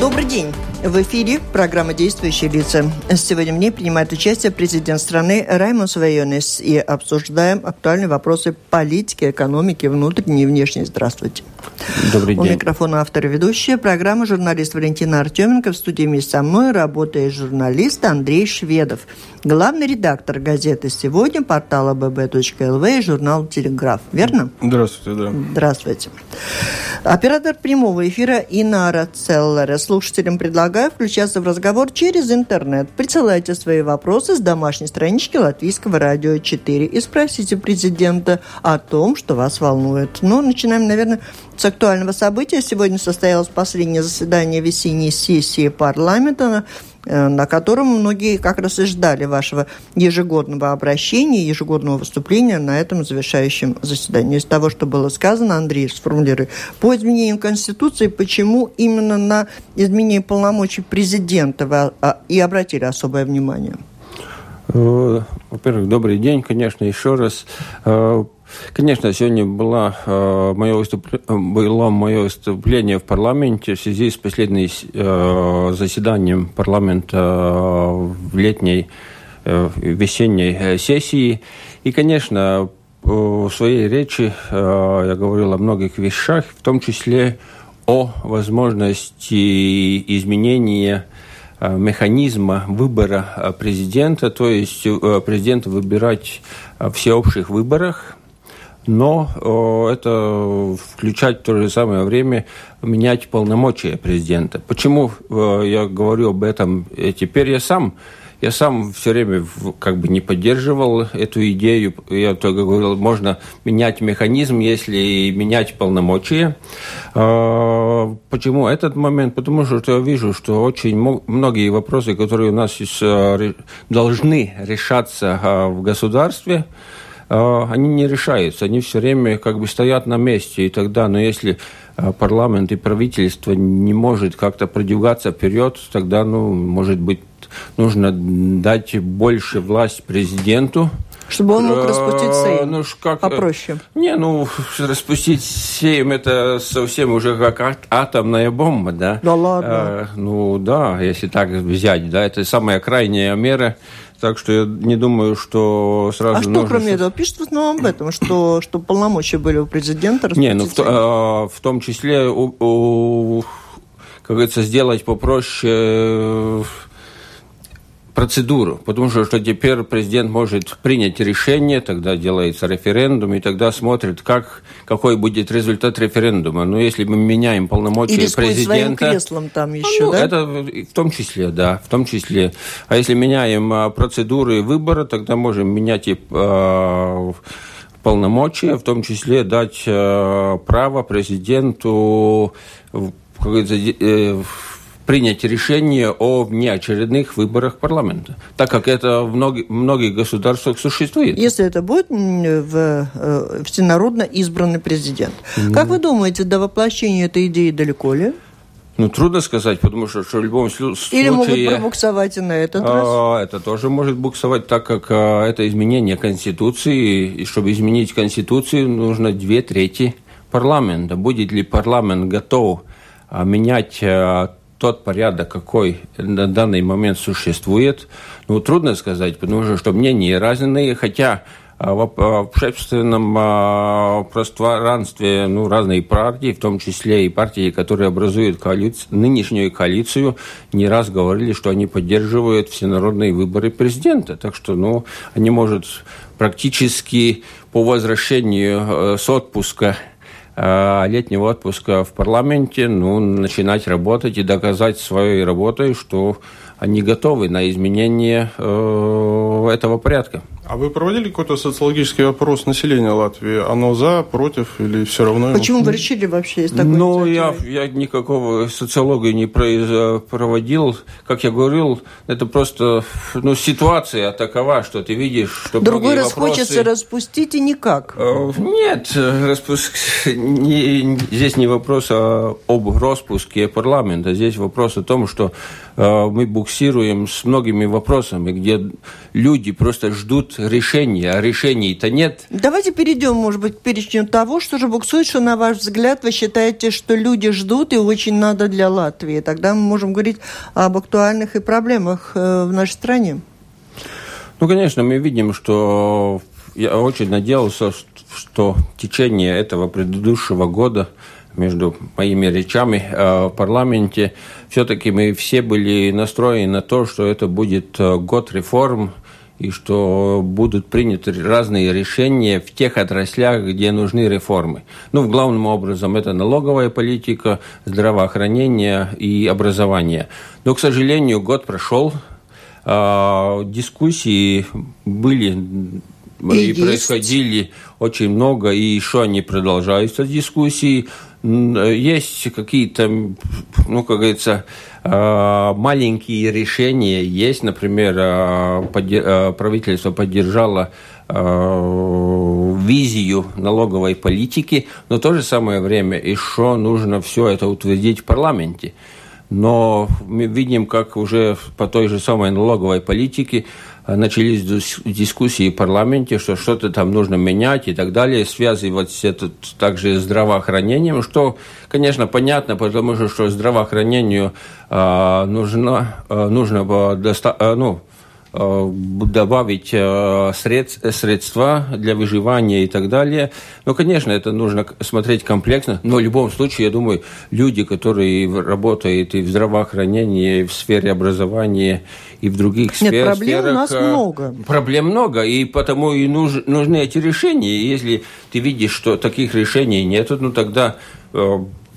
Добрый день. В эфире программа «Действующие лица». Сегодня в ней принимает участие президент страны Раймон Свайонес и обсуждаем актуальные вопросы политики, экономики, внутренней и внешней. Здравствуйте. Добрый день. У микрофона автор и ведущая программы журналист Валентина Артеменко. В студии вместе со мной работает журналист Андрей Шведов. Главный редактор газеты «Сегодня», портала bb.lv и журнал «Телеграф». Верно? Здравствуйте, да. Здравствуйте. Оператор прямого эфира Инара Целлера. Слушателям предлагаю включаться в разговор через интернет. Присылайте свои вопросы с домашней странички Латвийского радио 4 и спросите президента о том, что вас волнует. Ну, начинаем, наверное, актуального события. Сегодня состоялось последнее заседание весенней сессии парламента, Э, на котором многие как раз и ждали вашего ежегодного обращения, ежегодного выступления на этом завершающем заседании. Из того, что было сказано, Андрей сформулирует, по изменению Конституции, почему именно на изменение полномочий президента вы а, и обратили особое внимание? Э, во-первых, добрый день, конечно, еще раз. Э, Конечно, сегодня было, э, мое было мое выступление в парламенте в связи с последним э, заседанием парламента э, в летней э, весенней сессии. И, конечно, в своей речи э, я говорил о многих вещах, в том числе о возможности изменения э, механизма выбора президента, то есть президента выбирать в всеобщих выборах, но это включать в то же самое время менять полномочия президента. Почему о, я говорю об этом теперь? Я сам я сам все время как бы не поддерживал эту идею. Я только говорил, можно менять механизм, если менять полномочия. Почему этот момент? Потому что я вижу, что очень многие вопросы, которые у нас должны решаться в государстве, они не решаются, они все время как бы стоят на месте. И тогда, но ну, если а, парламент и правительство не может как-то продвигаться вперед, тогда, ну, может быть, нужно дать больше власть президенту, чтобы он мог распустить Сейм. Ну, как, Попроще. Не, ну, распустить Сейм это совсем уже как атомная бомба, да? Да ладно. А, ну, да, если так взять, да, это самая крайняя мера. Так что я не думаю, что сразу... А что, кроме этого, пишут в основном об этом, что, что полномочия были у президента? Не, ну, в, а, в том числе, у, у, как говорится, сделать попроще процедуру, потому что, что теперь президент может принять решение, тогда делается референдум, и тогда смотрит, как, какой будет результат референдума. Но если мы меняем полномочия Или президента... своим креслом там еще, ну, да? Это в том числе, да, в том числе. А если меняем а, процедуры выбора, тогда можем менять и а, полномочия, в том числе дать а, право президенту э, принять решение о внеочередных выборах парламента, так как это в многих, многих государствах существует. Если это будет в, э, всенародно избранный президент. Mm. Как вы думаете, до воплощения этой идеи далеко ли? Ну, трудно сказать, потому что, что в любом случае... Или могут пробуксовать и на этот а, раз? Это тоже может буксовать, так как а, это изменение Конституции, и чтобы изменить Конституцию, нужно две трети парламента. Будет ли парламент готов а, менять а, тот порядок, какой на данный момент существует, ну, трудно сказать, потому что мнения разные, хотя а, в общественном а, пространстве ну, разные партии, в том числе и партии, которые образуют коалицию, нынешнюю коалицию, не раз говорили, что они поддерживают всенародные выборы президента. Так что ну, они, может, практически по возвращению э, с отпуска летнего отпуска в парламенте, ну, начинать работать и доказать своей работой, что они готовы на изменение э, этого порядка. А вы проводили какой-то социологический опрос населения Латвии? Оно за, против или все равно? Почему вы решили вообще из такой Ну, я, я никакого социологии не проводил. Как я говорил, это просто ну, ситуация такова, что ты видишь, что Другой раз вопросы... хочется распустить и никак. Э, нет, распуск... не, здесь не вопрос об распуске парламента. Здесь вопрос о том, что мы буксируем с многими вопросами, где люди просто ждут решения, а решений-то нет. Давайте перейдем, может быть, к перечню того, что же буксует, что, на ваш взгляд, вы считаете, что люди ждут и очень надо для Латвии. Тогда мы можем говорить об актуальных и проблемах э, в нашей стране. Ну, конечно, мы видим, что я очень надеялся, что в течение этого предыдущего года между моими речами э, в парламенте, все-таки мы все были настроены на то, что это будет э, год реформ, и что будут приняты разные решения в тех отраслях, где нужны реформы. Ну, главным образом, это налоговая политика, здравоохранение и образование. Но, к сожалению, год прошел, а, дискуссии были и, и происходили очень много, и еще они продолжаются дискуссии. Есть какие-то, ну, как говорится, а, маленькие решения есть. Например, а, правительство поддержало визию налоговой политики, но в то же самое время еще нужно все это утвердить в парламенте но мы видим, как уже по той же самой налоговой политике э, начались дискуссии в парламенте, что что-то там нужно менять и так далее, связывать это также с здравоохранением, что, конечно, понятно, потому что, что здравоохранению э, нужно, э, нужно доста- э, ну, добавить э, средств, средства для выживания и так далее. Но, конечно, это нужно смотреть комплексно. Но в любом случае, я думаю, люди, которые работают и в здравоохранении, и в сфере образования, и в других Нет, сферах... проблем у нас э, много. Проблем много, и потому и нуж, нужны эти решения. И если ты видишь, что таких решений нет, ну тогда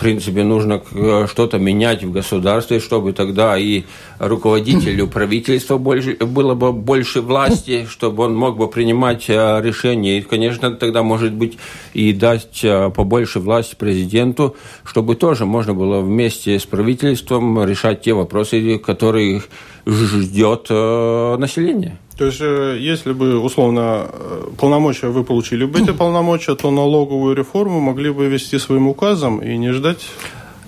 принципе, нужно э, что-то менять в государстве, чтобы тогда и руководителю правительства больше, было бы больше власти, чтобы он мог бы принимать э, решения. И, конечно, тогда, может быть, и дать э, побольше власти президенту, чтобы тоже можно было вместе с правительством решать те вопросы, которые ждет население. То есть, э, если бы, условно, э, полномочия вы получили бы эти полномочия, то налоговую реформу могли бы вести своим указом и не ждать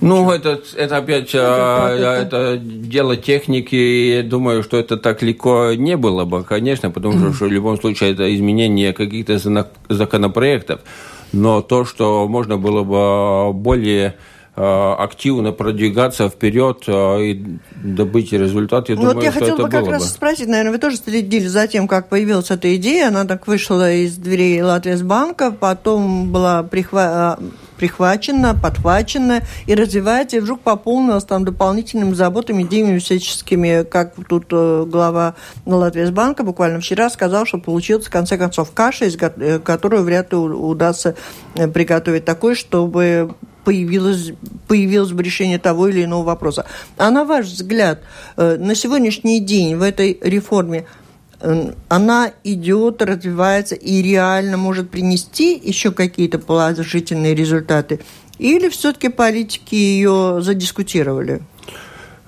ну, это, это опять это, это... дело техники. Я думаю, что это так легко не было бы, конечно, потому что, что в любом случае это изменение каких-то законопроектов. Но то, что можно было бы более Э, активно продвигаться вперед э, и добыть результат, я ну, думаю, вот я что хотела это бы как раз бы. спросить, наверное, вы тоже следили за тем, как появилась эта идея, она так вышла из дверей Латвийсбанка, потом была прихва э, прихвачена, подхвачена и развивается, и вдруг пополнилась там дополнительными заботами, идеями всяческими, как тут глава Латвийсбанка буквально вчера сказал, что получилась в конце концов каша, из которую вряд ли удастся приготовить такой, чтобы появилось, появилось бы решение того или иного вопроса. А на ваш взгляд, э, на сегодняшний день в этой реформе э, она идет, развивается и реально может принести еще какие-то положительные результаты? Или все-таки политики ее задискутировали?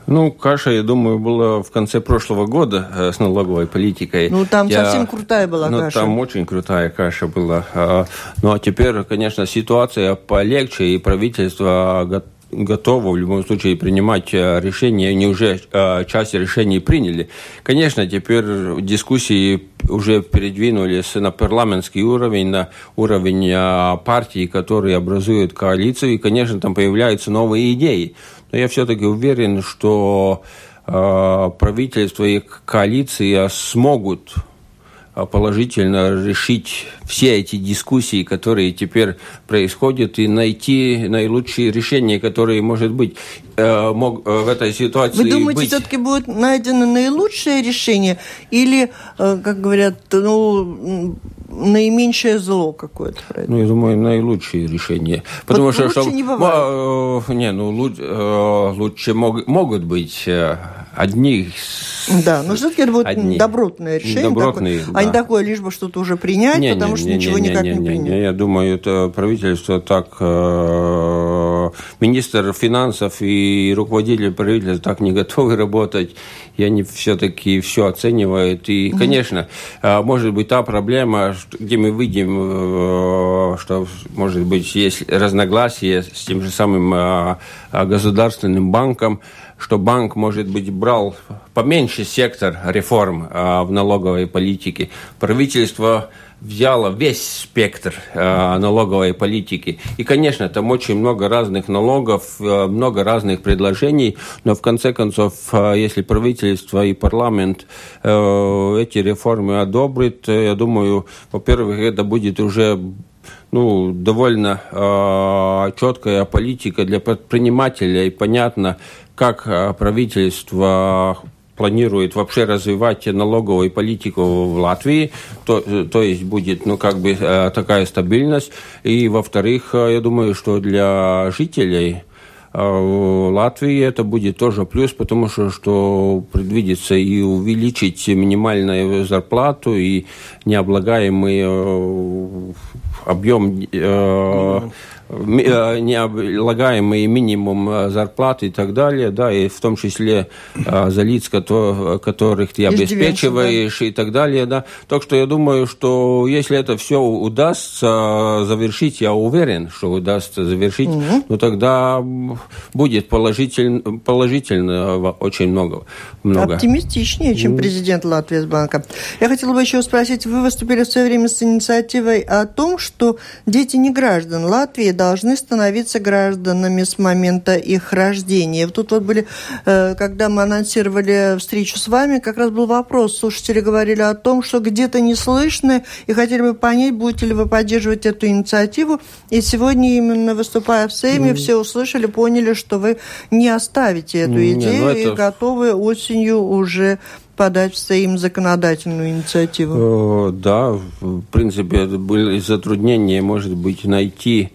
Ну, каша, я думаю, была в конце прошлого года э, с налоговой политикой. Ну, там я, совсем крутая была ну, каша. Там очень крутая каша была. А, ну, а теперь, конечно, ситуация полегче, и правительство готово в любом случае принимать э, решения, они уже э, часть решений приняли. Конечно, теперь дискуссии уже передвинулись на парламентский уровень, на уровень партий, которые образуют коалицию, и, конечно, там появляются новые идеи. Но я все-таки уверен, что э, правительство и коалиция смогут положительно решить все эти дискуссии, которые теперь происходят, и найти наилучшие решения, которые, может быть, э, мог, э, в этой ситуации Вы думаете, быть. все-таки будет найдено наилучшее решение или, э, как говорят, ну, наименьшее зло какое-то? Ну, я думаю, наилучшие решения. Потому вот что, лучше что, не бывает. Не, ну, лучше, лучше мог, могут быть одни да, но все-таки это будет одни. добротное решение, Добротные, такое, да. а не такое лишь бы что-то уже принять, не, потому не, что не, ничего не, никак не, не, не принять. Не, я думаю, это правительство так э, министр финансов и руководитель правительства так не готовы работать, и они все-таки все оценивают. И, конечно, а, может быть, та проблема, где мы видим, э, что, может быть, есть разногласия с тем же самым а, государственным банком, что банк, может быть, брал поменьше сектор реформ в налоговой политике. Правительство взяла весь спектр э, налоговой политики. И, конечно, там очень много разных налогов, э, много разных предложений, но в конце концов, если правительство и парламент эти реформы одобрят, э, я думаю, во-первых, это будет уже ну, довольно э, четкая политика для предпринимателя и понятно, как э, правительство планирует вообще развивать налоговую политику в Латвии, то, то есть будет, ну, как бы э, такая стабильность. И, во-вторых, э, я думаю, что для жителей э, Латвии это будет тоже плюс, потому что, что предвидится и увеличить минимальную зарплату, и необлагаемый объем Э, необлагаемый минимум э, зарплаты и так далее, да, и в том числе э, за лиц, которых ты обеспечиваешь да. и так далее, да. Так что я думаю, что если это все удастся завершить, я уверен, что удастся завершить, угу. ну тогда будет положительно, положительно очень много. много. Оптимистичнее, чем президент Латвии с банка. Я хотела бы еще спросить, вы выступили в свое время с инициативой о том, что дети не граждан Латвии должны становиться гражданами с момента их рождения. Тут вот были, э, когда мы анонсировали встречу с вами, как раз был вопрос. Слушатели говорили о том, что где-то не слышно, и хотели бы понять, будете ли вы поддерживать эту инициативу. И сегодня, именно выступая в Сейме, mm. все услышали, поняли, что вы не оставите эту идею не, ну это... и готовы осенью уже подать в Сейм законодательную инициативу? Э, да, в принципе, были затруднения, может быть, найти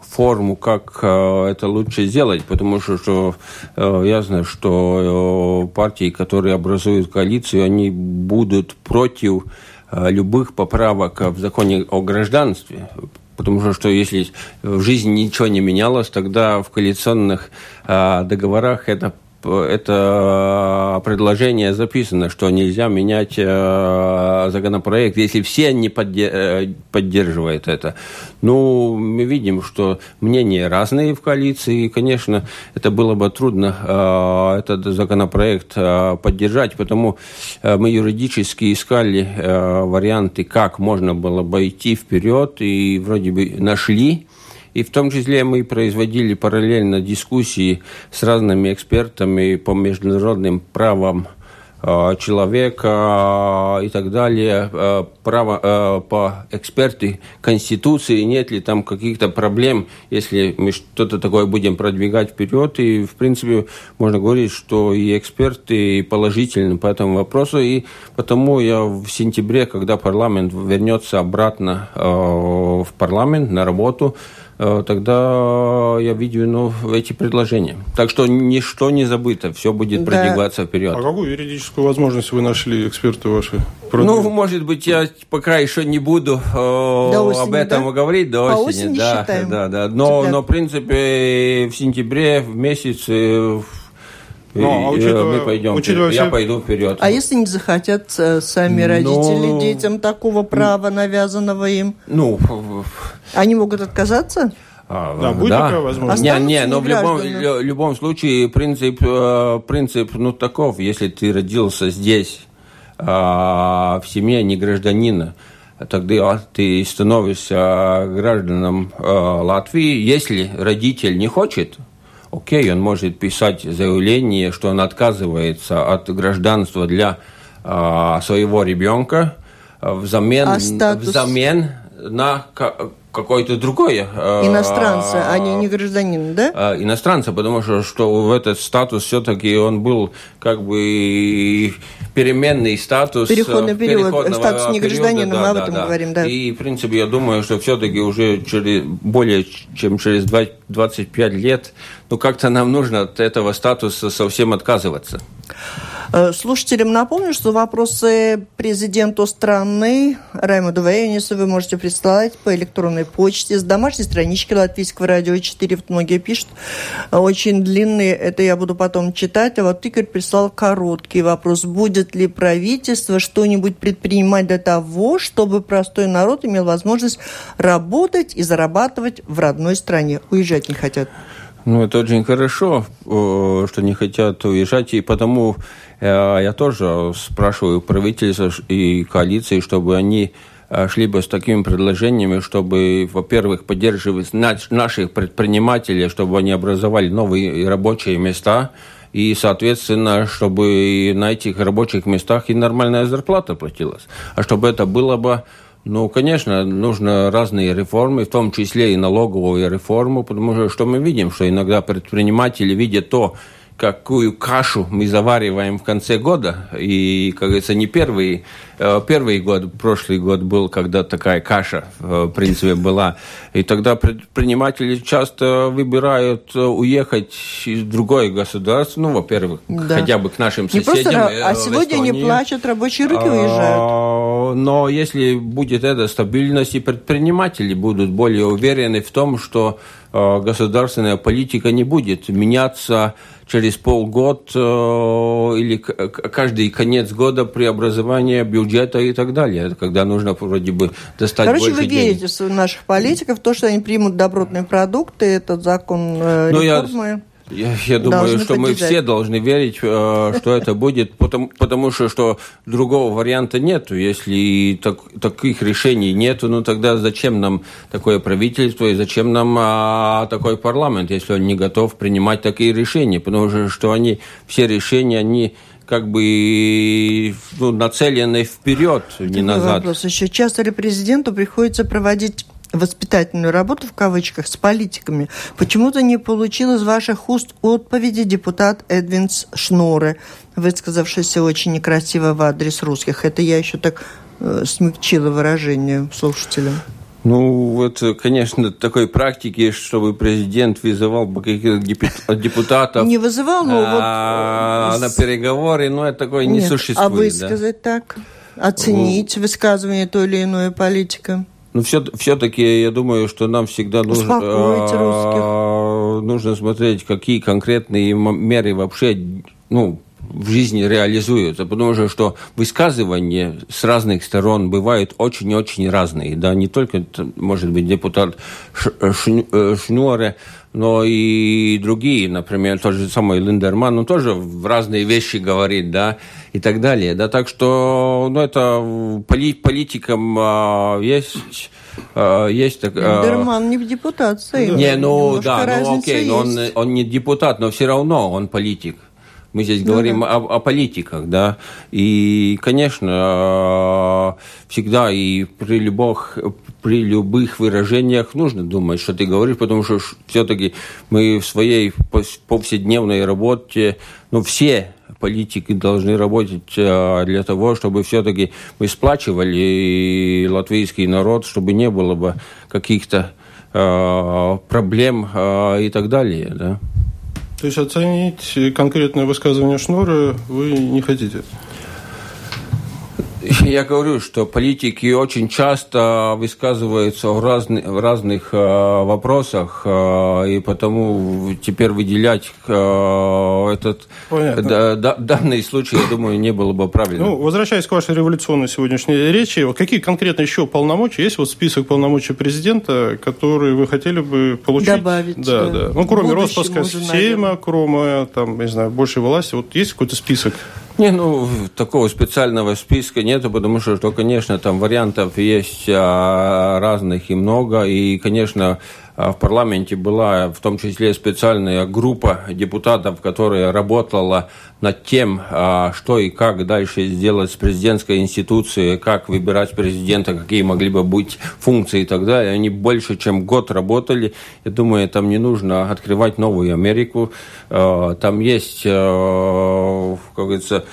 форму, как э, это лучше сделать, потому что, что э, я знаю, что партии, которые образуют коалицию, они будут против любых поправок в законе о гражданстве, Потому что, что если в жизни ничего не менялось, тогда в коалиционных э, договорах это это предложение записано, что нельзя менять э, законопроект, если все не э, поддерживают это. Ну, мы видим, что мнения разные в коалиции, и, конечно, это было бы трудно э, этот законопроект поддержать, потому мы юридически искали варианты, как можно было бы идти вперед, и вроде бы нашли. И в том числе мы производили параллельно дискуссии с разными экспертами по международным правам э, человека и так далее, э, право э, по эксперты Конституции, нет ли там каких-то проблем, если мы что-то такое будем продвигать вперед. И, в принципе, можно говорить, что и эксперты положительны по этому вопросу. И потому я в сентябре, когда парламент вернется обратно в парламент на работу, Э, тогда я видел ну, эти предложения. Так что ничто не забыто, все будет да. продвигаться вперед. А какую юридическую возможность вы нашли, эксперты ваши? Ну, может быть, я пока еще не буду э, осени, об этом да? говорить до По осени. осени да, считаем. да, да. Но, но, в принципе, в сентябре, в месяц ну, а учитывая, мы пойдем, учитывая я пойду вперед. А если не захотят э, сами родители Но... детям такого права, навязанного им? Ну, они могут отказаться? А, да, будет да. такая возможность? Не, не, но в любом, любом случае принцип, э, принцип ну, таков, если ты родился здесь, а, в семье не гражданина, тогда ты становишься гражданом э, Латвии. Если родитель не хочет, окей, он может писать заявление, что он отказывается от гражданства для э, своего ребенка взамен, а статус... взамен на какой-то другой... Э, иностранца, а не, не гражданин, да? Э, иностранца, потому что, что в этот статус все-таки он был как бы переменный статус. Переходный период, статус не гражданина, да, мы об этом да. говорим, да. И, в принципе, я думаю, что все-таки уже через, более чем через 25 лет, ну, как-то нам нужно от этого статуса совсем отказываться. Э, слушателям напомню, что вопросы президенту страны Раймонду Вейнису вы можете присылать по электронной почте с домашней странички Латвийского радио 4. Многие пишут очень длинные, это я буду потом читать. А вот Игорь прислал короткий вопрос. Будет ли правительство что-нибудь предпринимать для того, чтобы простой народ имел возможность работать и зарабатывать в родной стране? Уезжать не хотят. Ну, это очень хорошо, что не хотят уезжать, и потому э, я тоже спрашиваю правительство и коалиции, чтобы они э, шли бы с такими предложениями, чтобы, во-первых, поддерживать наших предпринимателей, чтобы они образовали новые рабочие места, и, соответственно, чтобы на этих рабочих местах и нормальная зарплата платилась. А чтобы это было бы ну, конечно, нужно разные реформы, в том числе и налоговую реформу, потому что что мы видим, что иногда предприниматели видят то, какую кашу мы завариваем в конце года. И, как говорится, не первый, э, первый год, прошлый год был, когда такая каша, э, в принципе, была. И тогда предприниматели часто выбирают э, уехать в другое государство, ну, во-первых, да. хотя бы к нашим соседям. Не просто, а сегодня они плачут, рабочие руки уезжают. А, но если будет эта стабильность, и предприниматели будут более уверены в том, что государственная политика не будет меняться через полгода э, или каждый конец года преобразование бюджета и так далее, когда нужно вроде бы достать Короче, больше вы верите в наших политиков, то, что они примут добротные продукты, этот закон э, ну, реформы? Я я, я думаю, что мы все должны верить, э, что это будет, потому, потому что, что другого варианта нет. Если так, таких решений нет, ну тогда зачем нам такое правительство и зачем нам а, такой парламент, если он не готов принимать такие решения? Потому что, что они, все решения, они как бы ну, нацелены вперед, не назад. Вопрос. Еще часто ли президенту приходится проводить воспитательную работу в кавычках с политиками, почему-то не получил из ваших уст отповеди депутат Эдвинс Шноре, высказавшийся очень некрасиво в адрес русских. Это я еще так э, смягчила выражение слушателям. Ну, вот, конечно, такой практики, чтобы президент вызывал бы каких-то депутатов... Не вызывал, но вот... На переговоры, ну, это такое не существует. А высказать так? Оценить высказывание той или иной политика? Ну, все, все-таки я думаю, что нам всегда нужно, э, нужно смотреть, какие конкретные меры вообще ну, в жизни реализуются, потому что, что высказывания с разных сторон бывают очень-очень разные. Да, не только, может быть, депутат э, Шнуре, но и другие, например, тот же самый Линдерман, он тоже в разные вещи говорит, да, и так далее. Да, так что, ну, это поли, политикам а, есть а, есть так... Линдерман не депутат, стоит. Не, ну да, ну окей, но он, он не депутат, но все равно он политик. Мы здесь ну, говорим да. о, о политиках, да. И, конечно, всегда и при любых, при любых выражениях нужно думать, что ты говоришь, потому что все-таки мы в своей повседневной работе, ну, все политики должны работать э, для того, чтобы все-таки мы сплачивали латвийский народ, чтобы не было бы каких-то э, проблем э, и так далее, да. То есть оценить конкретное высказывание Шнура вы не хотите? Я говорю, что политики очень часто высказываются в, разных, в разных э, вопросах, э, и потому теперь выделять э, этот да, да, данный случай, я думаю, не было бы правильно. Ну, возвращаясь к вашей революционной сегодняшней речи, какие конкретно еще полномочия? Есть вот список полномочий президента, которые вы хотели бы получить? Добавить. Да, да. да. Ну, кроме распуска Сейма, кроме, там, не знаю, большей власти, вот есть какой-то список? Не, ну, такого специального списка нету, потому что, что конечно, там вариантов есть а, разных и много, и, конечно, в парламенте была в том числе специальная группа депутатов, которая работала над тем, а, что и как дальше сделать с президентской институцией, как выбирать президента, какие могли бы быть функции и так далее. Они больше, чем год работали. Я думаю, там не нужно открывать новую Америку. А, там есть, как говорится,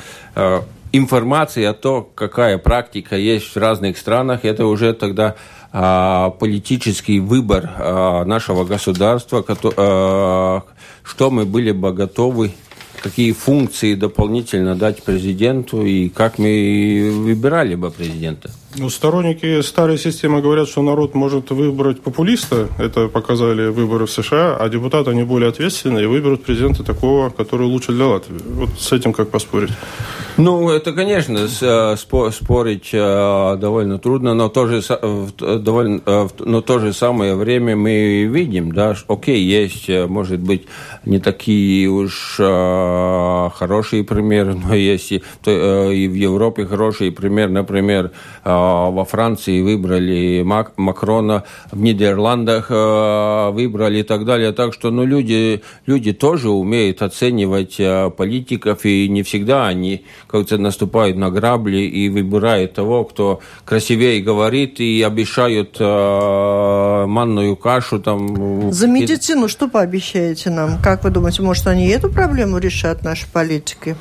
информация о том, какая практика есть в разных странах. Это уже тогда а, политический выбор а, нашего государства, а, что мы были бы готовы какие функции дополнительно дать президенту и как мы выбирали бы президента. Ну, сторонники старой системы говорят, что народ может выбрать популиста. Это показали выборы в США, а депутаты, они более ответственные и выберут президента такого, который лучше для Латвии. Вот с этим как поспорить? Ну, это, конечно, э, спорить э, довольно трудно, но то же, довольно, э, но в то же самое время мы видим, да, окей, есть, может быть, не такие уж хорошие примеры, но есть и в Европе хорошие примеры, например, во Франции выбрали Мак Макрона, в Нидерландах выбрали и так далее. Так что ну, люди, люди тоже умеют оценивать политиков, и не всегда они как-то наступают на грабли и выбирают того, кто красивее говорит и обещают э, манную кашу. Там. За медицину что пообещаете нам? Как вы думаете, может, они эту проблему решат, наши политики?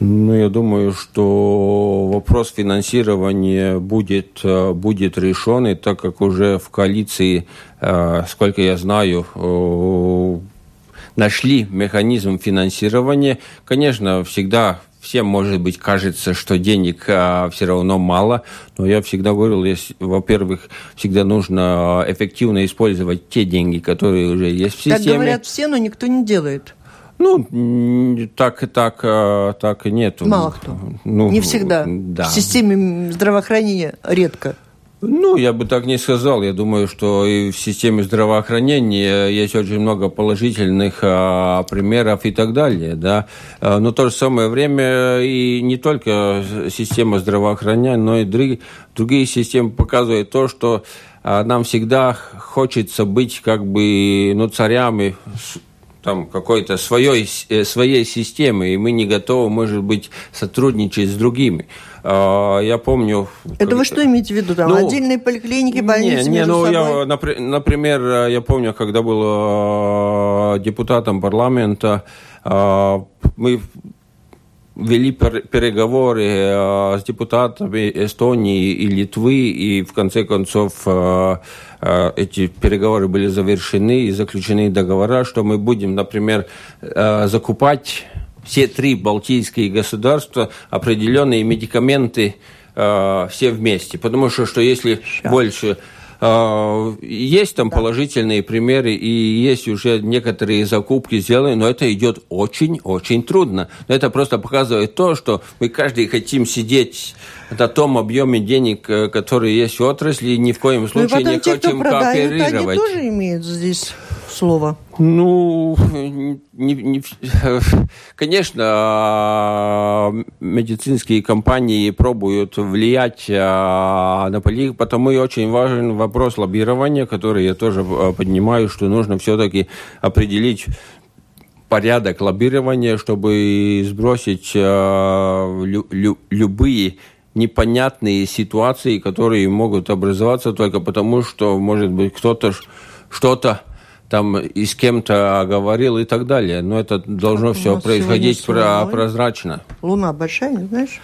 Ну, я думаю, что вопрос финансирования будет, э, будет решен, и так как уже в коалиции, э, сколько я знаю, нашли механизм финансирования. Конечно, всегда всем, может быть, кажется, что денег а, все равно мало, но я всегда говорил, во-первых, всегда нужно эффективно использовать те деньги, которые уже есть в системе. Так говорят все, но никто не делает. Ну, так, так, а, так и нет. Мало кто. Ну, не всегда. Да. В системе здравоохранения редко. Ну, я бы так не сказал. Я думаю, что и в системе здравоохранения есть очень много положительных а, примеров и так далее, да. А, но в то же самое время и не только система здравоохранения, но и другие, другие системы показывают то, что а, нам всегда хочется быть как бы ну, царями там какой-то своей, э, своей системы, и мы не готовы, может быть, сотрудничать с другими. А, я помню... Это вы что имеете в виду? Там ну, отдельные поликлиники, больницы не, не, ну, Я, например, я помню, когда был а, депутатом парламента, мы вели переговоры с депутатами Эстонии и Литвы, и в конце концов эти переговоры были завершены и заключены договора, что мы будем, например, закупать все три балтийские государства определенные медикаменты э, все вместе. Потому что, что если Сейчас. больше э, есть там да. положительные примеры, и есть уже некоторые закупки сделаны, но это идет очень-очень трудно. Но это просто показывает то, что мы каждый хотим сидеть на том объеме денег, э, который есть в отрасли, и ни в коем ну случае ну, не те, хотим продают, Они тоже имеют здесь слово. Ну, не, не, конечно, медицинские компании пробуют влиять а, на политику, потому и очень важен вопрос лоббирования, который я тоже а, поднимаю, что нужно все-таки определить порядок лоббирования, чтобы сбросить э, лю, лю, любые непонятные ситуации, которые могут образоваться только потому, что, может быть, кто-то что-то там и с кем-то говорил и так далее. Но это должно все происходить про прозрачно. Луна большая, не знаешь?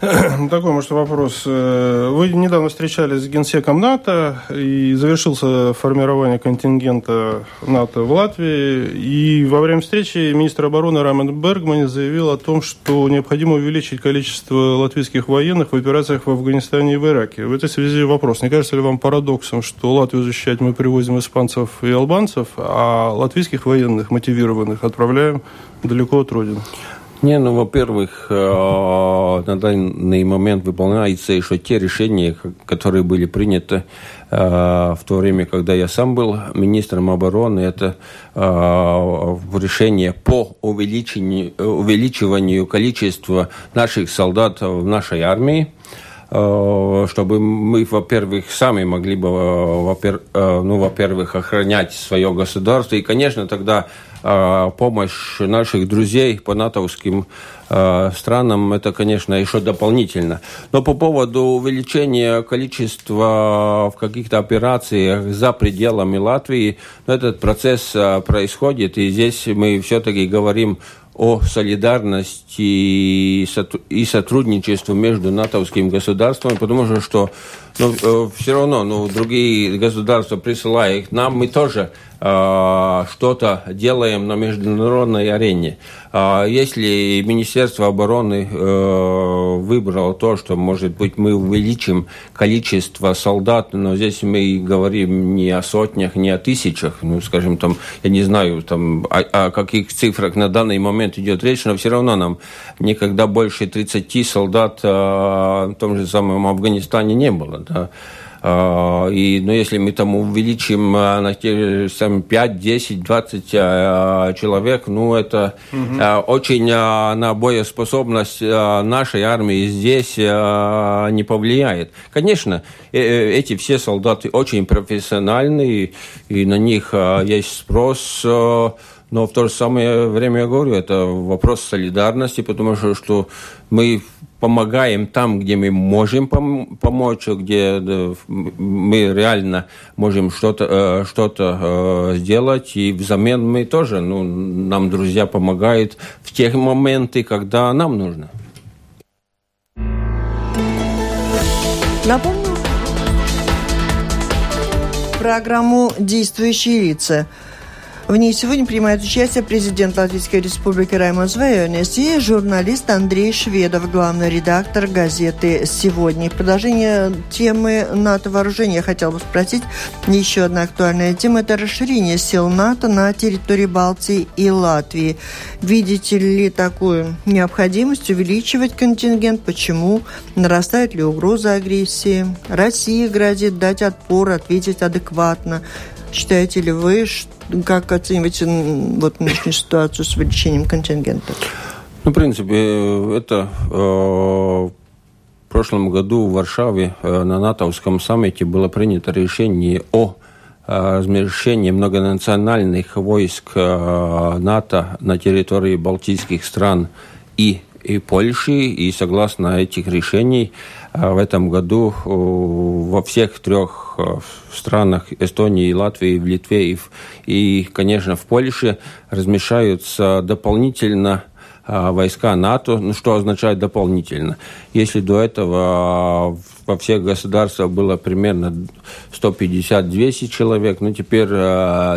Такой, может, вопрос. Э, вы недавно встречались с генсеком НАТО, и завершился формирование контингента НАТО в Латвии. И во время встречи министр обороны Рамен Бергман заявил о том, что необходимо увеличить количество латвийских военных в операциях в Афганистане и в Ираке. В этой связи вопрос. Не кажется ли вам парадоксом, что Латвию защищать мы привозим испанцев и албанцев, а латвийских военных, мотивированных, отправляем далеко от родины? Не, ну, во-первых, э, на данный момент выполняются еще те решения, которые были приняты э, в то время, когда я сам был министром обороны. Это э, решение по увеличению, увеличиванию количества наших солдат в нашей армии чтобы мы, во-первых, сами могли бы, ну, во-первых, охранять свое государство. И, конечно, тогда помощь наших друзей по натовским а, странам, это, конечно, еще дополнительно. Но по поводу увеличения количества в каких-то операциях за пределами Латвии, ну, этот процесс а, происходит, и здесь мы все-таки говорим о солидарности и сотрудничестве между натовскими государствами, потому что ну, э, все равно ну, другие государства присылают их нам, мы тоже э, что-то делаем на международной арене. Э, если Министерство обороны э, выбрало то, что, может быть, мы увеличим количество солдат, но здесь мы говорим не о сотнях, не о тысячах, ну, скажем, там, я не знаю, там, о, о каких цифрах на данный момент идет речь, но все равно нам никогда больше 30 солдат э, в том же самом Афганистане не было. Да? А, и, ну, если мы там увеличим а, на те же 5, 10, 20 человек, ну, это угу. очень на боеспособность нашей армии здесь не повлияет. Конечно, э, э, эти все солдаты очень профессиональные, и на них есть спрос но в то же самое время я говорю, это вопрос солидарности, потому что, что мы помогаем там, где мы можем пом помочь, где мы реально можем что-то э, что, -то, э, сделать, и взамен мы тоже, ну, нам друзья помогают в тех моменты, когда нам нужно. Напомню программу «Действующие лица». В ней сегодня принимает участие президент Латвийской Республики Раймон Звайонес и журналист Андрей Шведов, главный редактор газеты «Сегодня». В продолжение темы НАТО вооружения я хотел бы спросить еще одна актуальная тема – это расширение сил НАТО на территории Балтии и Латвии. Видите ли такую необходимость увеличивать контингент? Почему? Нарастает ли угроза агрессии? Россия грозит дать отпор, ответить адекватно. Считаете ли вы, как оцениваете вот нынешнюю ситуацию с увеличением контингента? Ну, в принципе, это э, в прошлом году в Варшаве э, на натовском саммите было принято решение о э, размещении многонациональных войск э, НАТО на территории Балтийских стран и и Польши, и согласно этих решений в этом году во всех трех странах Эстонии, Латвии, в Литве и, и, конечно, в Польше размещаются дополнительно войска НАТО, ну, что означает дополнительно. Если до этого во всех государствах было примерно 150-200 человек, ну, теперь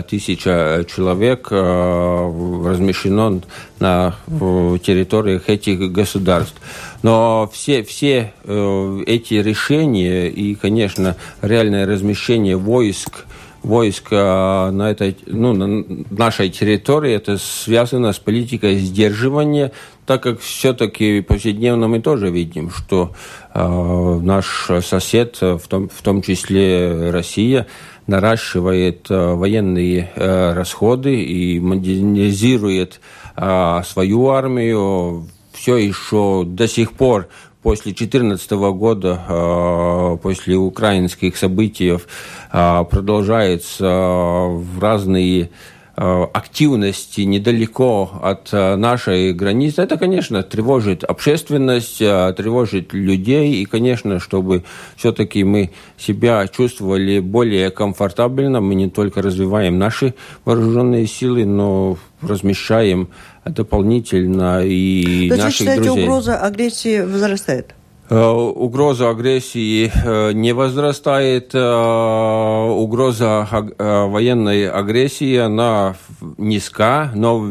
тысяча человек размещено на территориях этих государств. Но все, все э, эти решения и, конечно, реальное размещение войск войск на этой, ну, на нашей территории, это связано с политикой сдерживания, так как все-таки повседневно мы тоже видим, что э, наш сосед, в том, в том числе Россия, наращивает э, военные э, расходы и модернизирует э, свою армию. Все еще до сих пор после 2014 года, э, после украинских событий, э, продолжается в разные активности недалеко от нашей границы, это, конечно, тревожит общественность, тревожит людей, и, конечно, чтобы все-таки мы себя чувствовали более комфортабельно, мы не только развиваем наши вооруженные силы, но размещаем дополнительно и То наших считаете, друзей. угроза агрессии возрастает? Э, угроза агрессии э, не возрастает, э, угроза военной агрессии, она низка, но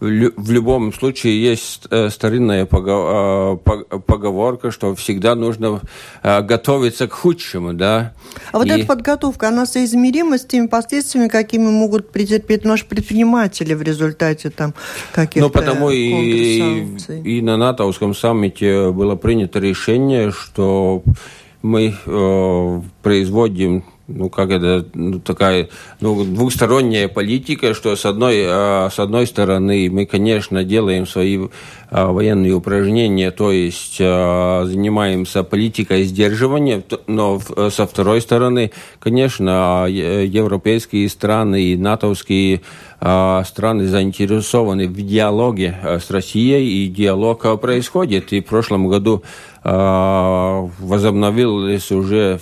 в любом случае есть э, старинная э, поговорка, что всегда нужно э, готовиться к худшему, да. А вот и... эта подготовка, она соизмерима с теми последствиями, какими могут претерпеть наши предприниматели в результате там каких-то Ну, потому и, и на натовском саммите было принято решение, что мы э, производим ну, как это, ну, такая, ну, двухсторонняя политика, что с одной, а, с одной стороны мы, конечно, делаем свои а, военные упражнения, то есть а, занимаемся политикой сдерживания, но со второй стороны, конечно, европейские страны и натовские страны заинтересованы в диалоге с Россией, и диалог происходит. И в прошлом году возобновились уже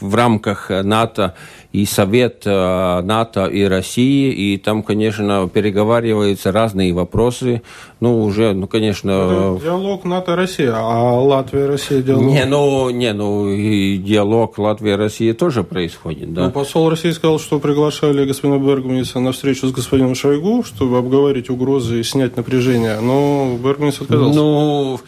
в рамках НАТО и Совет э, НАТО и России, и там, конечно, переговариваются разные вопросы. Ну, уже, ну, конечно... Это диалог НАТО-Россия, а Латвия-Россия диалог? Не, ну, не, ну, и диалог Латвия-Россия тоже происходит, да. Ну, посол России сказал, что приглашали господина Бергманиса на встречу с господином Шойгу, чтобы обговорить угрозы и снять напряжение, но Бергманис отказался. Ну,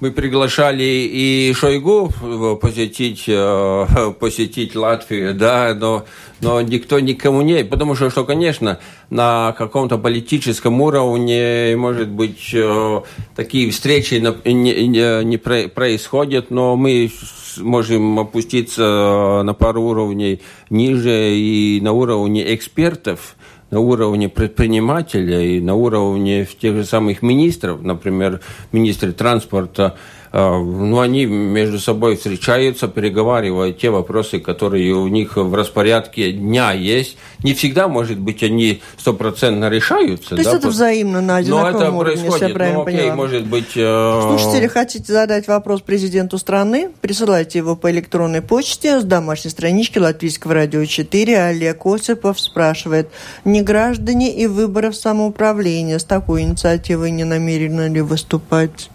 мы приглашали и Шойгу посетить, э, посетить Латвию, да, но, но никто никому не... Потому что, что, конечно, на каком-то политическом уровне, может быть, э, такие встречи не, не, происходят, но мы можем опуститься на пару уровней ниже и на уровне экспертов, на уровне предпринимателя и на уровне тех же самых министров, например, министры транспорта ну, они между собой встречаются, переговаривают те вопросы, которые у них в распорядке дня есть. Не всегда, может быть, они стопроцентно решаются. То есть да, это взаимно на одинаковом Но это уровне, происходит. если я правильно ну, окей, поняла. может быть... Э... Слушатели, хотите задать вопрос президенту страны? Присылайте его по электронной почте с домашней странички Латвийского радио 4. Олег Осипов спрашивает, не граждане и выборов самоуправления с такой инициативой не намерены ли выступать?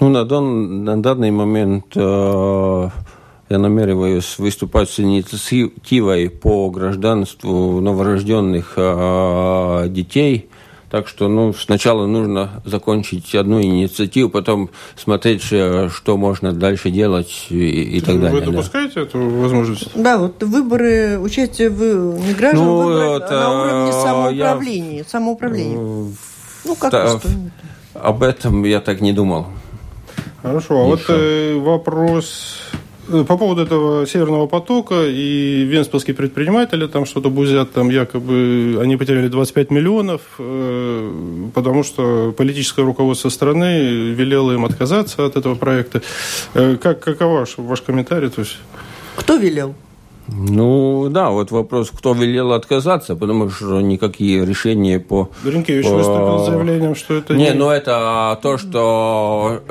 Ну, на, дан, на данный момент э, я намереваюсь выступать с инициативой по гражданству новорожденных э, детей. Так что ну, сначала нужно закончить одну инициативу, потом смотреть, э, что можно дальше делать и, и так далее. Вы допускаете да. эту возможность? Да, вот выборы, участие в не граждан, Ну, выборы это, на уровне я- самоуправления. самоуправления. Ну, как Та-? Об этом я так не думал. Хорошо, а вот э, вопрос э, по поводу этого Северного потока и венспилские предприниматели там что-то бузят, там якобы они потеряли 25 миллионов, э, потому что политическое руководство страны велело им отказаться от этого проекта. Э, как, какова ваш, ваш комментарий? То есть, Кто велел? Ну, да, вот вопрос, кто велел отказаться, потому что никакие решения по... Ренкевич по- выступил с заявлением, что это Не, ну это то, что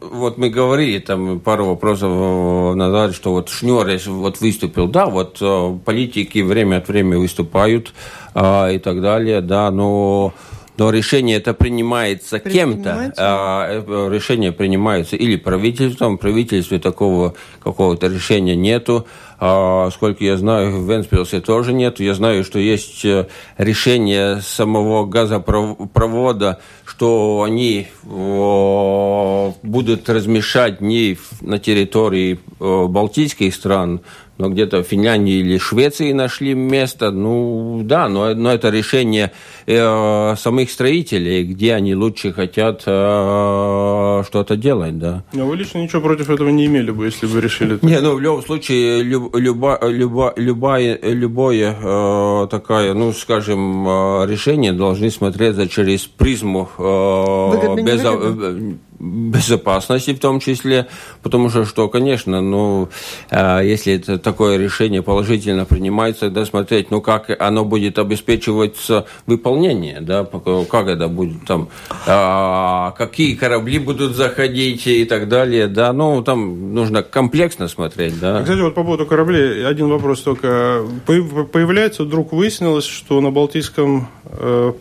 вот мы говорили там пару вопросов э, назад, что вот если вот выступил, да, вот э, политики время от времени выступают а, и так далее, да, но но решение это принимается кем-то. А, решение принимается или правительством, в правительстве такого какого-то решения нету. А, сколько я знаю, в Венспилсе тоже нету. Я знаю, что есть э, решение самого газопровода, что они о, будут размещать не на территории э, балтийских стран, но где-то в Финляндии или Швеции нашли место. Ну да, но, но это решение э, самих строителей, где они лучше хотят э, что-то делать, да. Но вы лично ничего против этого не имели бы, если бы решили. Не, ну в любом случае люб- люба, люба, любая, любое э, такое, ну скажем, э, решение должны смотреться через призму э, э, безопасности в том числе, потому что, что конечно, ну, э, если это такое решение положительно принимается, тогда смотреть, ну, как оно будет обеспечиваться выполнение, да, как это будет там, а, какие корабли будут заходить и так далее, да, ну, там нужно комплексно смотреть, А, да. Кстати, вот по поводу кораблей, один вопрос только. По- Появляется, вдруг выяснилось, что на Балтийском э,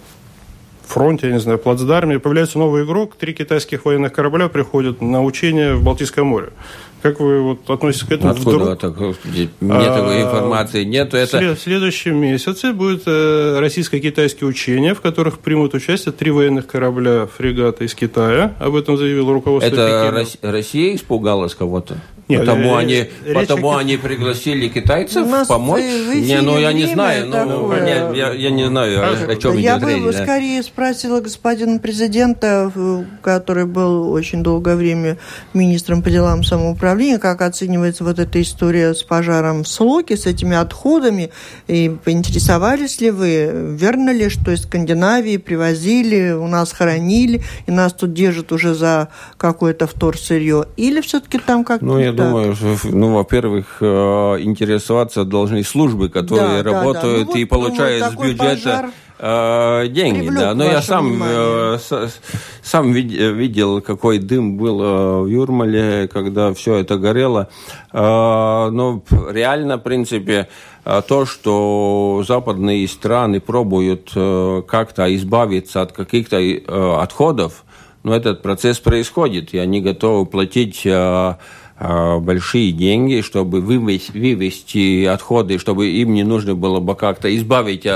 фронте, я не знаю, плацдарме, появляется новый игрок, три китайских военных корабля приходят на учения в Балтийское море. Как вы вот относитесь к этому? Откуда Вдруг- так, мне А, такой информации нету, В это... в следующем месяце будет э, российско-китайские учения, в которых примут участие три военных корабля фрегата из Китая. Об этом заявил руководство Это Пекина. Рос- Россия испугалась кого-то? Нет, потому э, они, речь потому о- они пригласили китайцев У нас помочь? не, ну я не знаю, ну, такое. не, я, я не знаю, о, о чем Я идет бы речь. да. скорее спросила господина президента, э, который был очень долгое время министром по делам самоуправления, как оценивается вот эта история с пожаром в Слоке, с этими отходами, и поинтересовались ли вы, верно ли, что из Скандинавии привозили, у нас хоронили, и нас тут держат уже за какое-то вторсырье, или все-таки там как-то Ну, я? Думаю, ну, во-первых, э, интересоваться должны службы, которые Да, да, да. работают Ну, вот, и думаю, получают с такой бюджета пожар. э, деньги, да. Но я сам, э, сам видел, какой дым был в Юрмале, когда все это горело. Но реально, в принципе, то, что западные страны пробуют как-то избавиться от каких-то отходов, но этот процесс происходит, и они готовы платить большие деньги, чтобы вывести, вывести отходы, чтобы им не нужно было бы как-то избавить,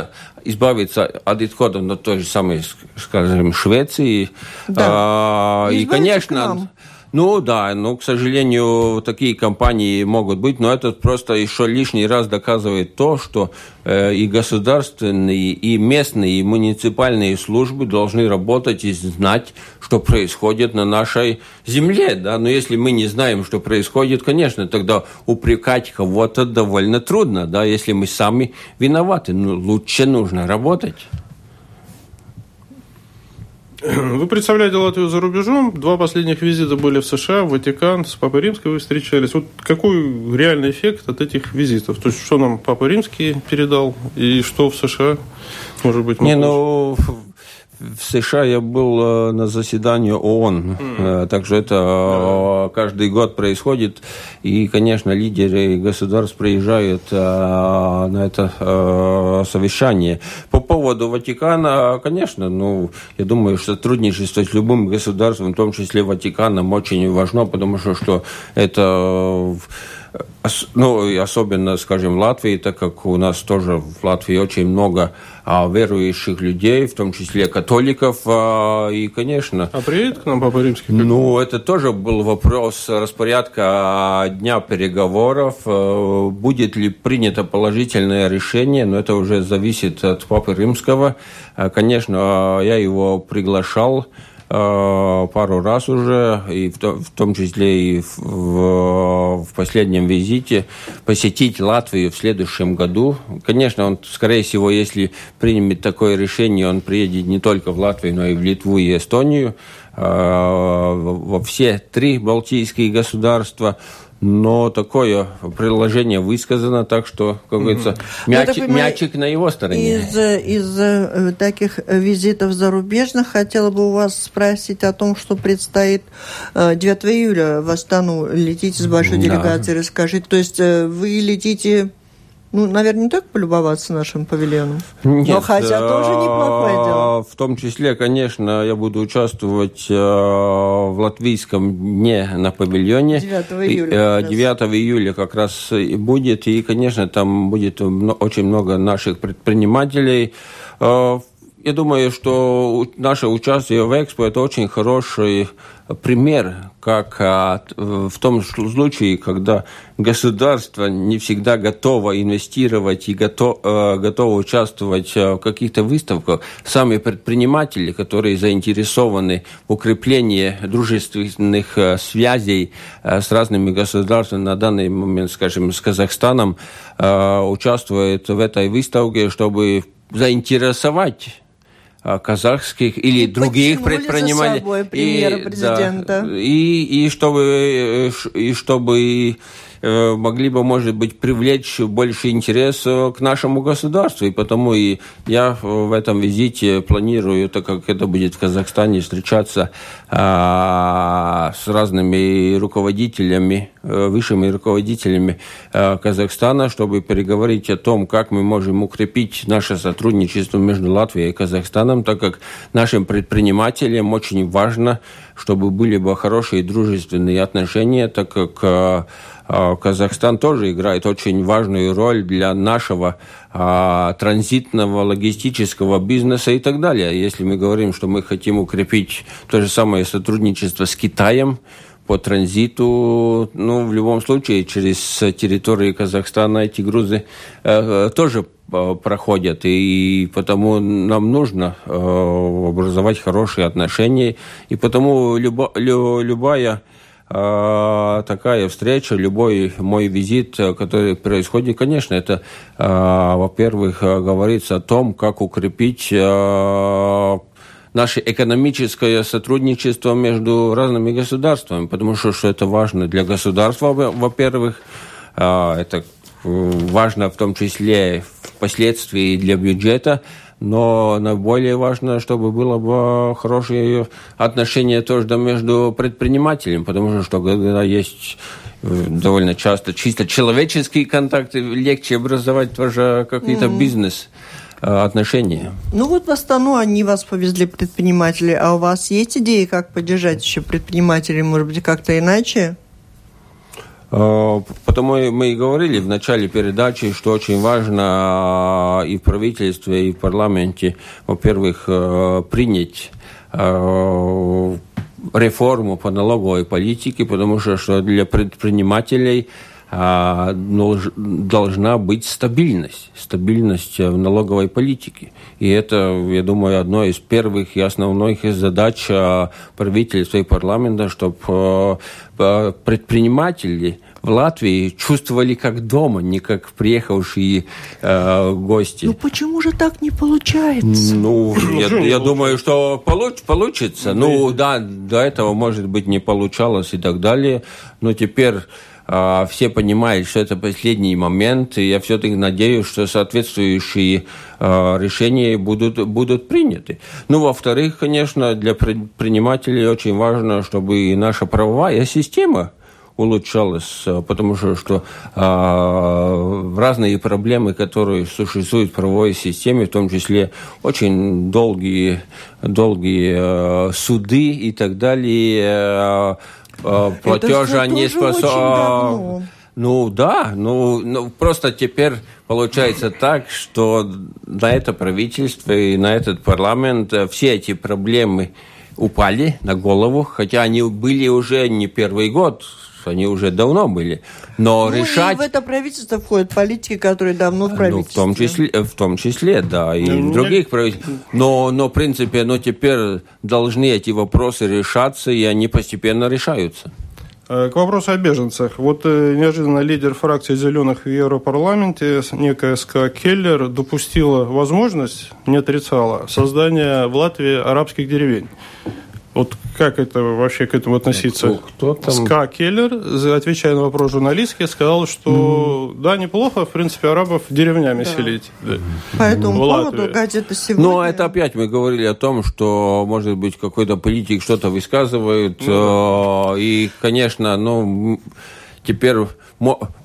избавиться от отходов на той же самой, скажем, Швеции. Да. А, и, конечно, ну да, ну, к сожалению, такие компании могут быть, но это просто еще лишний раз доказывает то, что э, и государственные, и местные, и муниципальные службы должны работать и знать, что происходит на нашей земле. Да? Но если мы не знаем, что происходит, конечно, тогда упрекать кого-то довольно трудно, да? если мы сами виноваты. Ну, лучше нужно работать. Вы представляете Латвию за рубежом. Два последних визита были в США, в Ватикан, с Папой Римской вы встречались. Вот какой реальный эффект от этих визитов? То есть, что нам Папа Римский передал и что в США, может быть, Не, ну, в США я был э, на заседании ООН, mm. также это yeah. каждый год происходит, и, конечно, лидеры государств приезжают на это совещание. По поводу Ватикана, конечно, ну, я думаю, что сотрудничество с любым государством, в том числе Ватиканом, очень важно, потому что, что это ну, особенно, скажем, в Латвии, так как у нас тоже в Латвии очень много верующих людей, в том числе католиков, а, и, конечно... А приедет к нам Папа Римский? Ну, это тоже был вопрос распорядка дня переговоров. А, будет ли принято положительное решение, но это уже зависит от Папы Римского. А, конечно, я его приглашал пару раз уже, и в, в том числе и в, в, в последнем визите, посетить Латвию в следующем году. Конечно, он, скорее всего, если примет такое решение, он приедет не только в Латвию, но и в Литву и Эстонию, э, во все три балтийские государства но такое предложение высказано, так что, как говорится, mm-hmm. мяч, понимаю, мячик на его стороне. Из, из э, таких визитов зарубежных хотела бы у вас спросить о том, что предстоит 9 э, июля в Астану летите с большой да. делегацией, расскажите. То есть э, вы летите ну, наверное, не только полюбоваться нашим павильоном, Нет, но хотя а, тоже неплохое дело. В том числе, конечно, я буду участвовать э, в латвийском дне на павильоне. 9 июля. 9 июля как раз и будет, и, конечно, там будет очень много наших предпринимателей. Э, я думаю, что наше участие в Экспо – это очень хороший пример, как а, в том случае, когда государство не всегда готово инвестировать и э, готово участвовать в каких-то выставках, сами предприниматели, которые заинтересованы в укреплении дружественных э, связей э, с разными государствами, на данный момент, скажем, с Казахстаном, участвуют в этой выставке, чтобы заинтересовать казахских или и других предпринимателей. и. Да, и, и чтобы, и чтобы Э, могли бы, может быть, привлечь больше интереса к нашему государству. И потому и я в этом визите планирую, так как это будет в Казахстане, встречаться а, с разными руководителями, э, высшими руководителями Казахстана, чтобы переговорить о том, как мы можем укрепить наше сотрудничество между Латвией и Казахстаном, так как нашим предпринимателям очень важно, чтобы были бы хорошие дружественные отношения, так как Казахстан тоже играет очень важную роль для нашего а, транзитного логистического бизнеса и так далее. Если мы говорим, что мы хотим укрепить то же самое сотрудничество с Китаем, по транзиту, ну, в любом случае, через территорию Казахстана эти грузы э, тоже э, проходят, и потому нам нужно э, образовать хорошие отношения, и потому любо, лю, любая а, такая встреча, любой мой визит, э, который происходит, конечно, это, а, во-первых, э, говорится о том, как укрепить э, наше экономическое сотрудничество между разными государствами, потому что, что это важно для государства, во-первых, а, это важно в том числе впоследствии для бюджета, но более важно, чтобы было бы хорошее отношение тоже между предпринимателем, потому что когда есть э, довольно часто чисто человеческие контакты, легче образовать тоже какие-то mm-hmm. бизнес отношения. Ну вот в Астану они вас повезли предприниматели, а у вас есть идеи, как поддержать еще предпринимателей, может быть, как-то иначе? А, потому мы и говорили в начале передачи, что очень важно а, и в правительстве, и в парламенте, во-первых, а, принять реформу по налоговой политике, потому что, что для предпринимателей должна быть стабильность, стабильность в налоговой политике. И это, я думаю, одно из первых и основных задач правительства и парламента, чтобы предприниматели в Латвии чувствовали как дома, не как приехавшие э, гости. Ну почему же так не получается? Ну, я, я думаю, что получ, получится. Ну, да, до этого, может быть, не получалось и так далее. Но теперь э, все понимают, что это последний момент, и я все-таки надеюсь, что соответствующие э, решения будут, будут приняты. Ну, во-вторых, конечно, для предпринимателей очень важно, чтобы наша правовая система улучшалось, э, потому что, что а, разные проблемы, которые существуют в правовой системе, в том числе очень долгие, долгие а, суды и так далее, а, а, платежи, они способны... Ну да, ну, ну просто теперь получается так, что на это правительство и на этот парламент все эти проблемы упали на голову, хотя они были уже не первый год, они уже давно были. Но ну, решать... И в это правительство входят политики, которые давно в правительстве. Ну, в том числе, в том числе да, и ну, в других правительствах. Но, но, в принципе, но теперь должны эти вопросы решаться, и они постепенно решаются. Э, к вопросу о беженцах. Вот э, неожиданно лидер фракции «Зеленых» в Европарламенте, некая СК Келлер, допустила возможность, не отрицала, создания в Латвии арабских деревень. Вот как это вообще к этому относиться? Кто, кто там? Ска Келлер, отвечая на вопрос журналистки, сказал, что mm. да, неплохо, в принципе, арабов деревнями да. селить. Да. По этому поводу газета сегодня... Но это опять мы говорили о том, что, может быть, какой-то политик что-то высказывает, mm. э, и, конечно, ну, теперь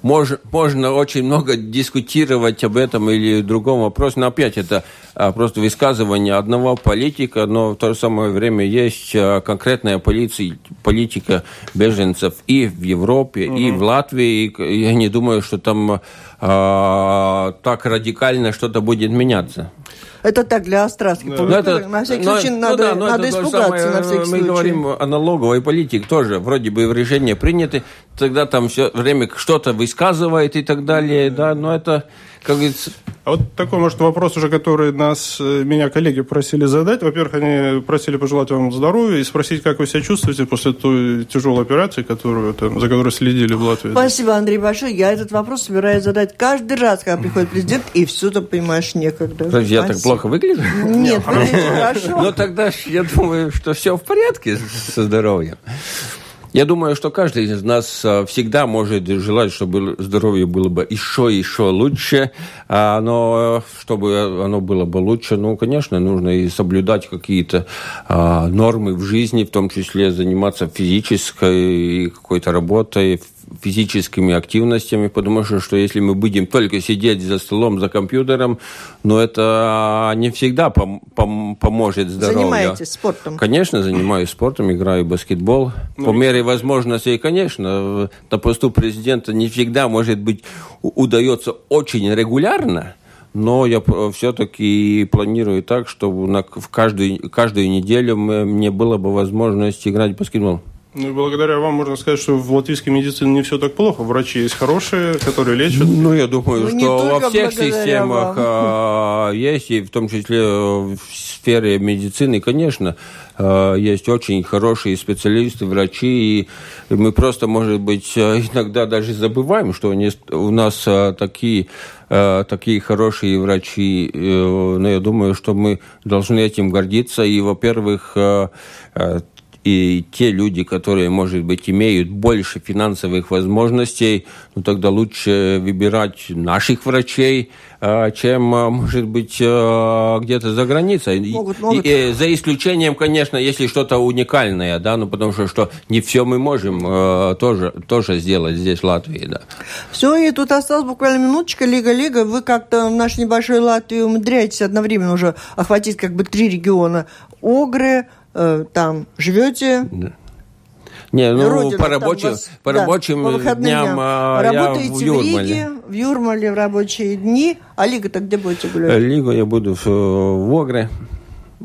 можно, можно очень много дискутировать об этом или другом вопросе, но опять это а, просто высказывание одного политика, но в то же самое время есть а, конкретная полиция, политика беженцев и в Европе, угу. и в Латвии. И я не думаю, что там а, так радикально что-то будет меняться. Это так, для острастки. Да. это, на всякий но, случай ну, надо, да, надо это испугаться. Самое, на всякий мы случай. говорим о налоговой политике тоже. Вроде бы решения приняты, тогда там все время что-то высказывает и так далее. Да, но это как говорится... А вот такой, может, вопрос уже, который нас, э, меня коллеги просили задать. Во-первых, они просили пожелать вам здоровья и спросить, как вы себя чувствуете после той тяжелой операции, которую, там, за которой следили в Латвии. Спасибо, Андрей, большое. Я этот вопрос собираюсь задать каждый раз, когда приходит президент, и все там, понимаешь, некогда. Я так плохо выгляжу? Нет, хорошо. Ну, тогда я думаю, что все в порядке со здоровьем. Я думаю, что каждый из нас а, всегда может желать, чтобы здоровье было бы еще и еще лучше, а, но чтобы оно было бы лучше, ну, конечно, нужно и соблюдать какие-то а, нормы в жизни, в том числе заниматься физической какой-то работой, физическими активностями, потому что, что если мы будем только сидеть за столом, за компьютером, ну, это не всегда пом пом поможет здоровью. Занимаетесь спортом? Конечно, занимаюсь спортом, играю в баскетбол. Ну, По мере возможностей, конечно, на посту президента не всегда, может быть, удается очень регулярно, но я все-таки планирую так, чтобы на, в каждую, каждую неделю мне было бы возможность играть в баскетбол. Ну и благодаря вам можно сказать, что в латвийской медицине не все так плохо. Врачи есть хорошие, которые лечат. Ну, я думаю, ну, что во всех системах а, есть, и в том числе в сфере медицины, конечно, а, есть очень хорошие специалисты, врачи, и мы просто, может быть, иногда даже забываем, что у нас такие такие хорошие врачи, но я думаю, что мы должны этим гордиться. И, во-первых, и те люди, которые, может быть, имеют больше финансовых возможностей, ну тогда лучше выбирать наших врачей, а, чем, а, может быть, а, где-то за границей. Могут, могут. И, и, за исключением, конечно, если что-то уникальное, да, ну потому что, что не все мы можем тоже, тоже сделать здесь, в Латвии, да. Все, и тут осталось буквально минуточка, Лига-Лига, вы как-то в нашей небольшой Латвии умудряетесь одновременно уже охватить как бы три региона. Огры, э, там живете. Да. Не, ну Родина, по рабочим, вас, по да, рабочим по дням, дням. А, Работаете в, Юрмале. в Риге, в Юрмале в рабочие дни. А Лига-то где будете гулять? Э, Лигу я буду в, в Огре,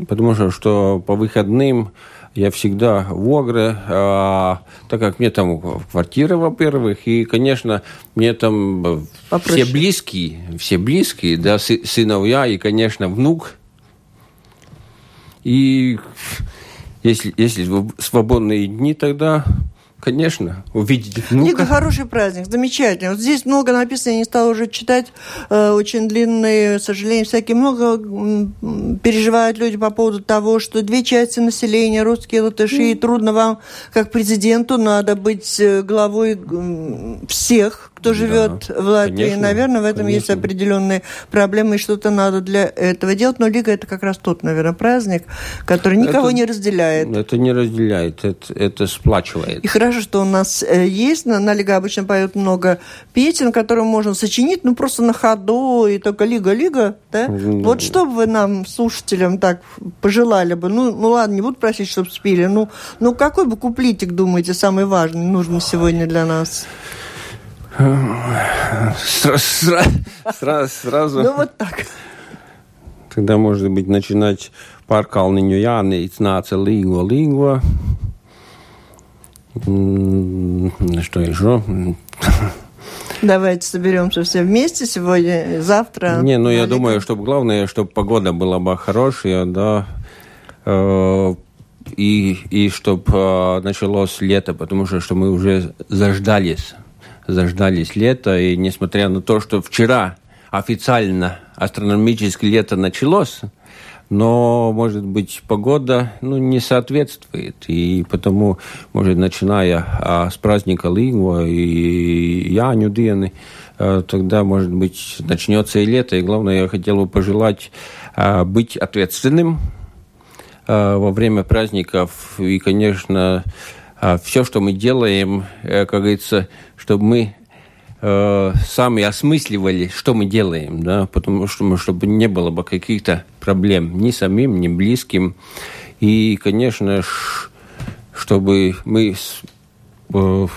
потому что, что по выходным я всегда в Огре, а, так как мне там квартира, во-первых, и, конечно, мне там Попроще. все близкие, все близкие, да, сыновья и, конечно, внук. И если, если свободные дни, тогда Конечно, увидеть внука. Лига хороший праздник, замечательно. Вот здесь много написано, я не стала уже читать, э, очень длинные, к сожалению, всякие много переживают люди по поводу того, что две части населения, русские и латыши, mm. и трудно вам, как президенту, надо быть э, главой всех, кто живет да, в Латвии. Конечно, наверное, в этом конечно. есть определенные проблемы, и что-то надо для этого делать. Но Лига это как раз тот, наверное, праздник, который никого это, не разделяет. Это не разделяет, это, это сплачивает. И хорошо, что у нас э, есть. На, на Лига обычно поют много песен, которые можно сочинить, ну, просто на ходу, и только Лига-Лига, да? да? Вот что бы вы нам, слушателям, так пожелали бы? Ну, ну ладно, не буду просить, чтобы спели. Ну, ну какой бы куплетик, думаете, самый важный, нужный сегодня для нас? Сразу. Ну, вот так. Тогда, может быть, начинать pārkalniņu Jānis nāca līgo līgo. Что еще? Давайте соберемся все вместе сегодня, завтра. Не, ну я думаю, чтобы главное, чтобы погода была бы хорошая, да, э, и, и чтобы э, началось лето, потому что, что мы уже заждались заждались лета, и несмотря на то, что вчера официально астрономическое лето началось, но, может быть, погода ну, не соответствует. И потому, может, начиная а, с праздника Лингва и Яню Дианы, а, тогда, может быть, начнется и лето. И главное, я хотел бы пожелать а, быть ответственным а, во время праздников. И, конечно, все, что мы делаем, э, как говорится, чтобы мы э, сами осмысливали, что мы делаем, да, потому что чтобы не было бы каких-то проблем ни самим, ни близким. И, конечно, чтобы мы э,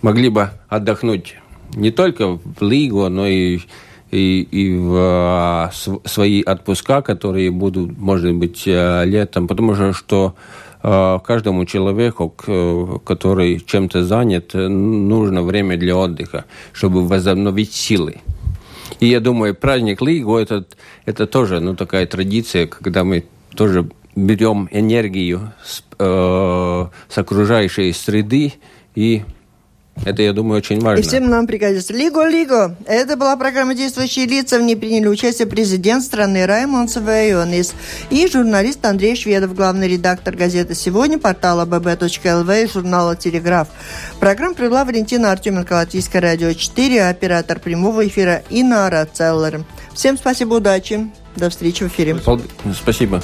могли бы отдохнуть не только в Лигу, но и, и, и в а, свои отпуска, которые будут, может быть, летом, потому что, а, каждому человеку, который чем-то занят, нужно время для отдыха, чтобы возобновить силы. И я думаю, праздник Лигу это, это тоже ну, такая традиция, когда мы тоже берем энергию с, э, с окружающей среды и это, я думаю, очень важно. И всем нам пригодится. Лиго, Лиго. Это была программа «Действующие лица». В ней приняли участие президент страны Раймонд Савайонис и журналист Андрей Шведов, главный редактор газеты «Сегодня», портала bb.lv и журнала «Телеграф». Программу провела Валентина Артеменко, Латвийское радио 4, оператор прямого эфира Инна Рацеллер. Всем спасибо, удачи. До встречи в эфире. Спасибо.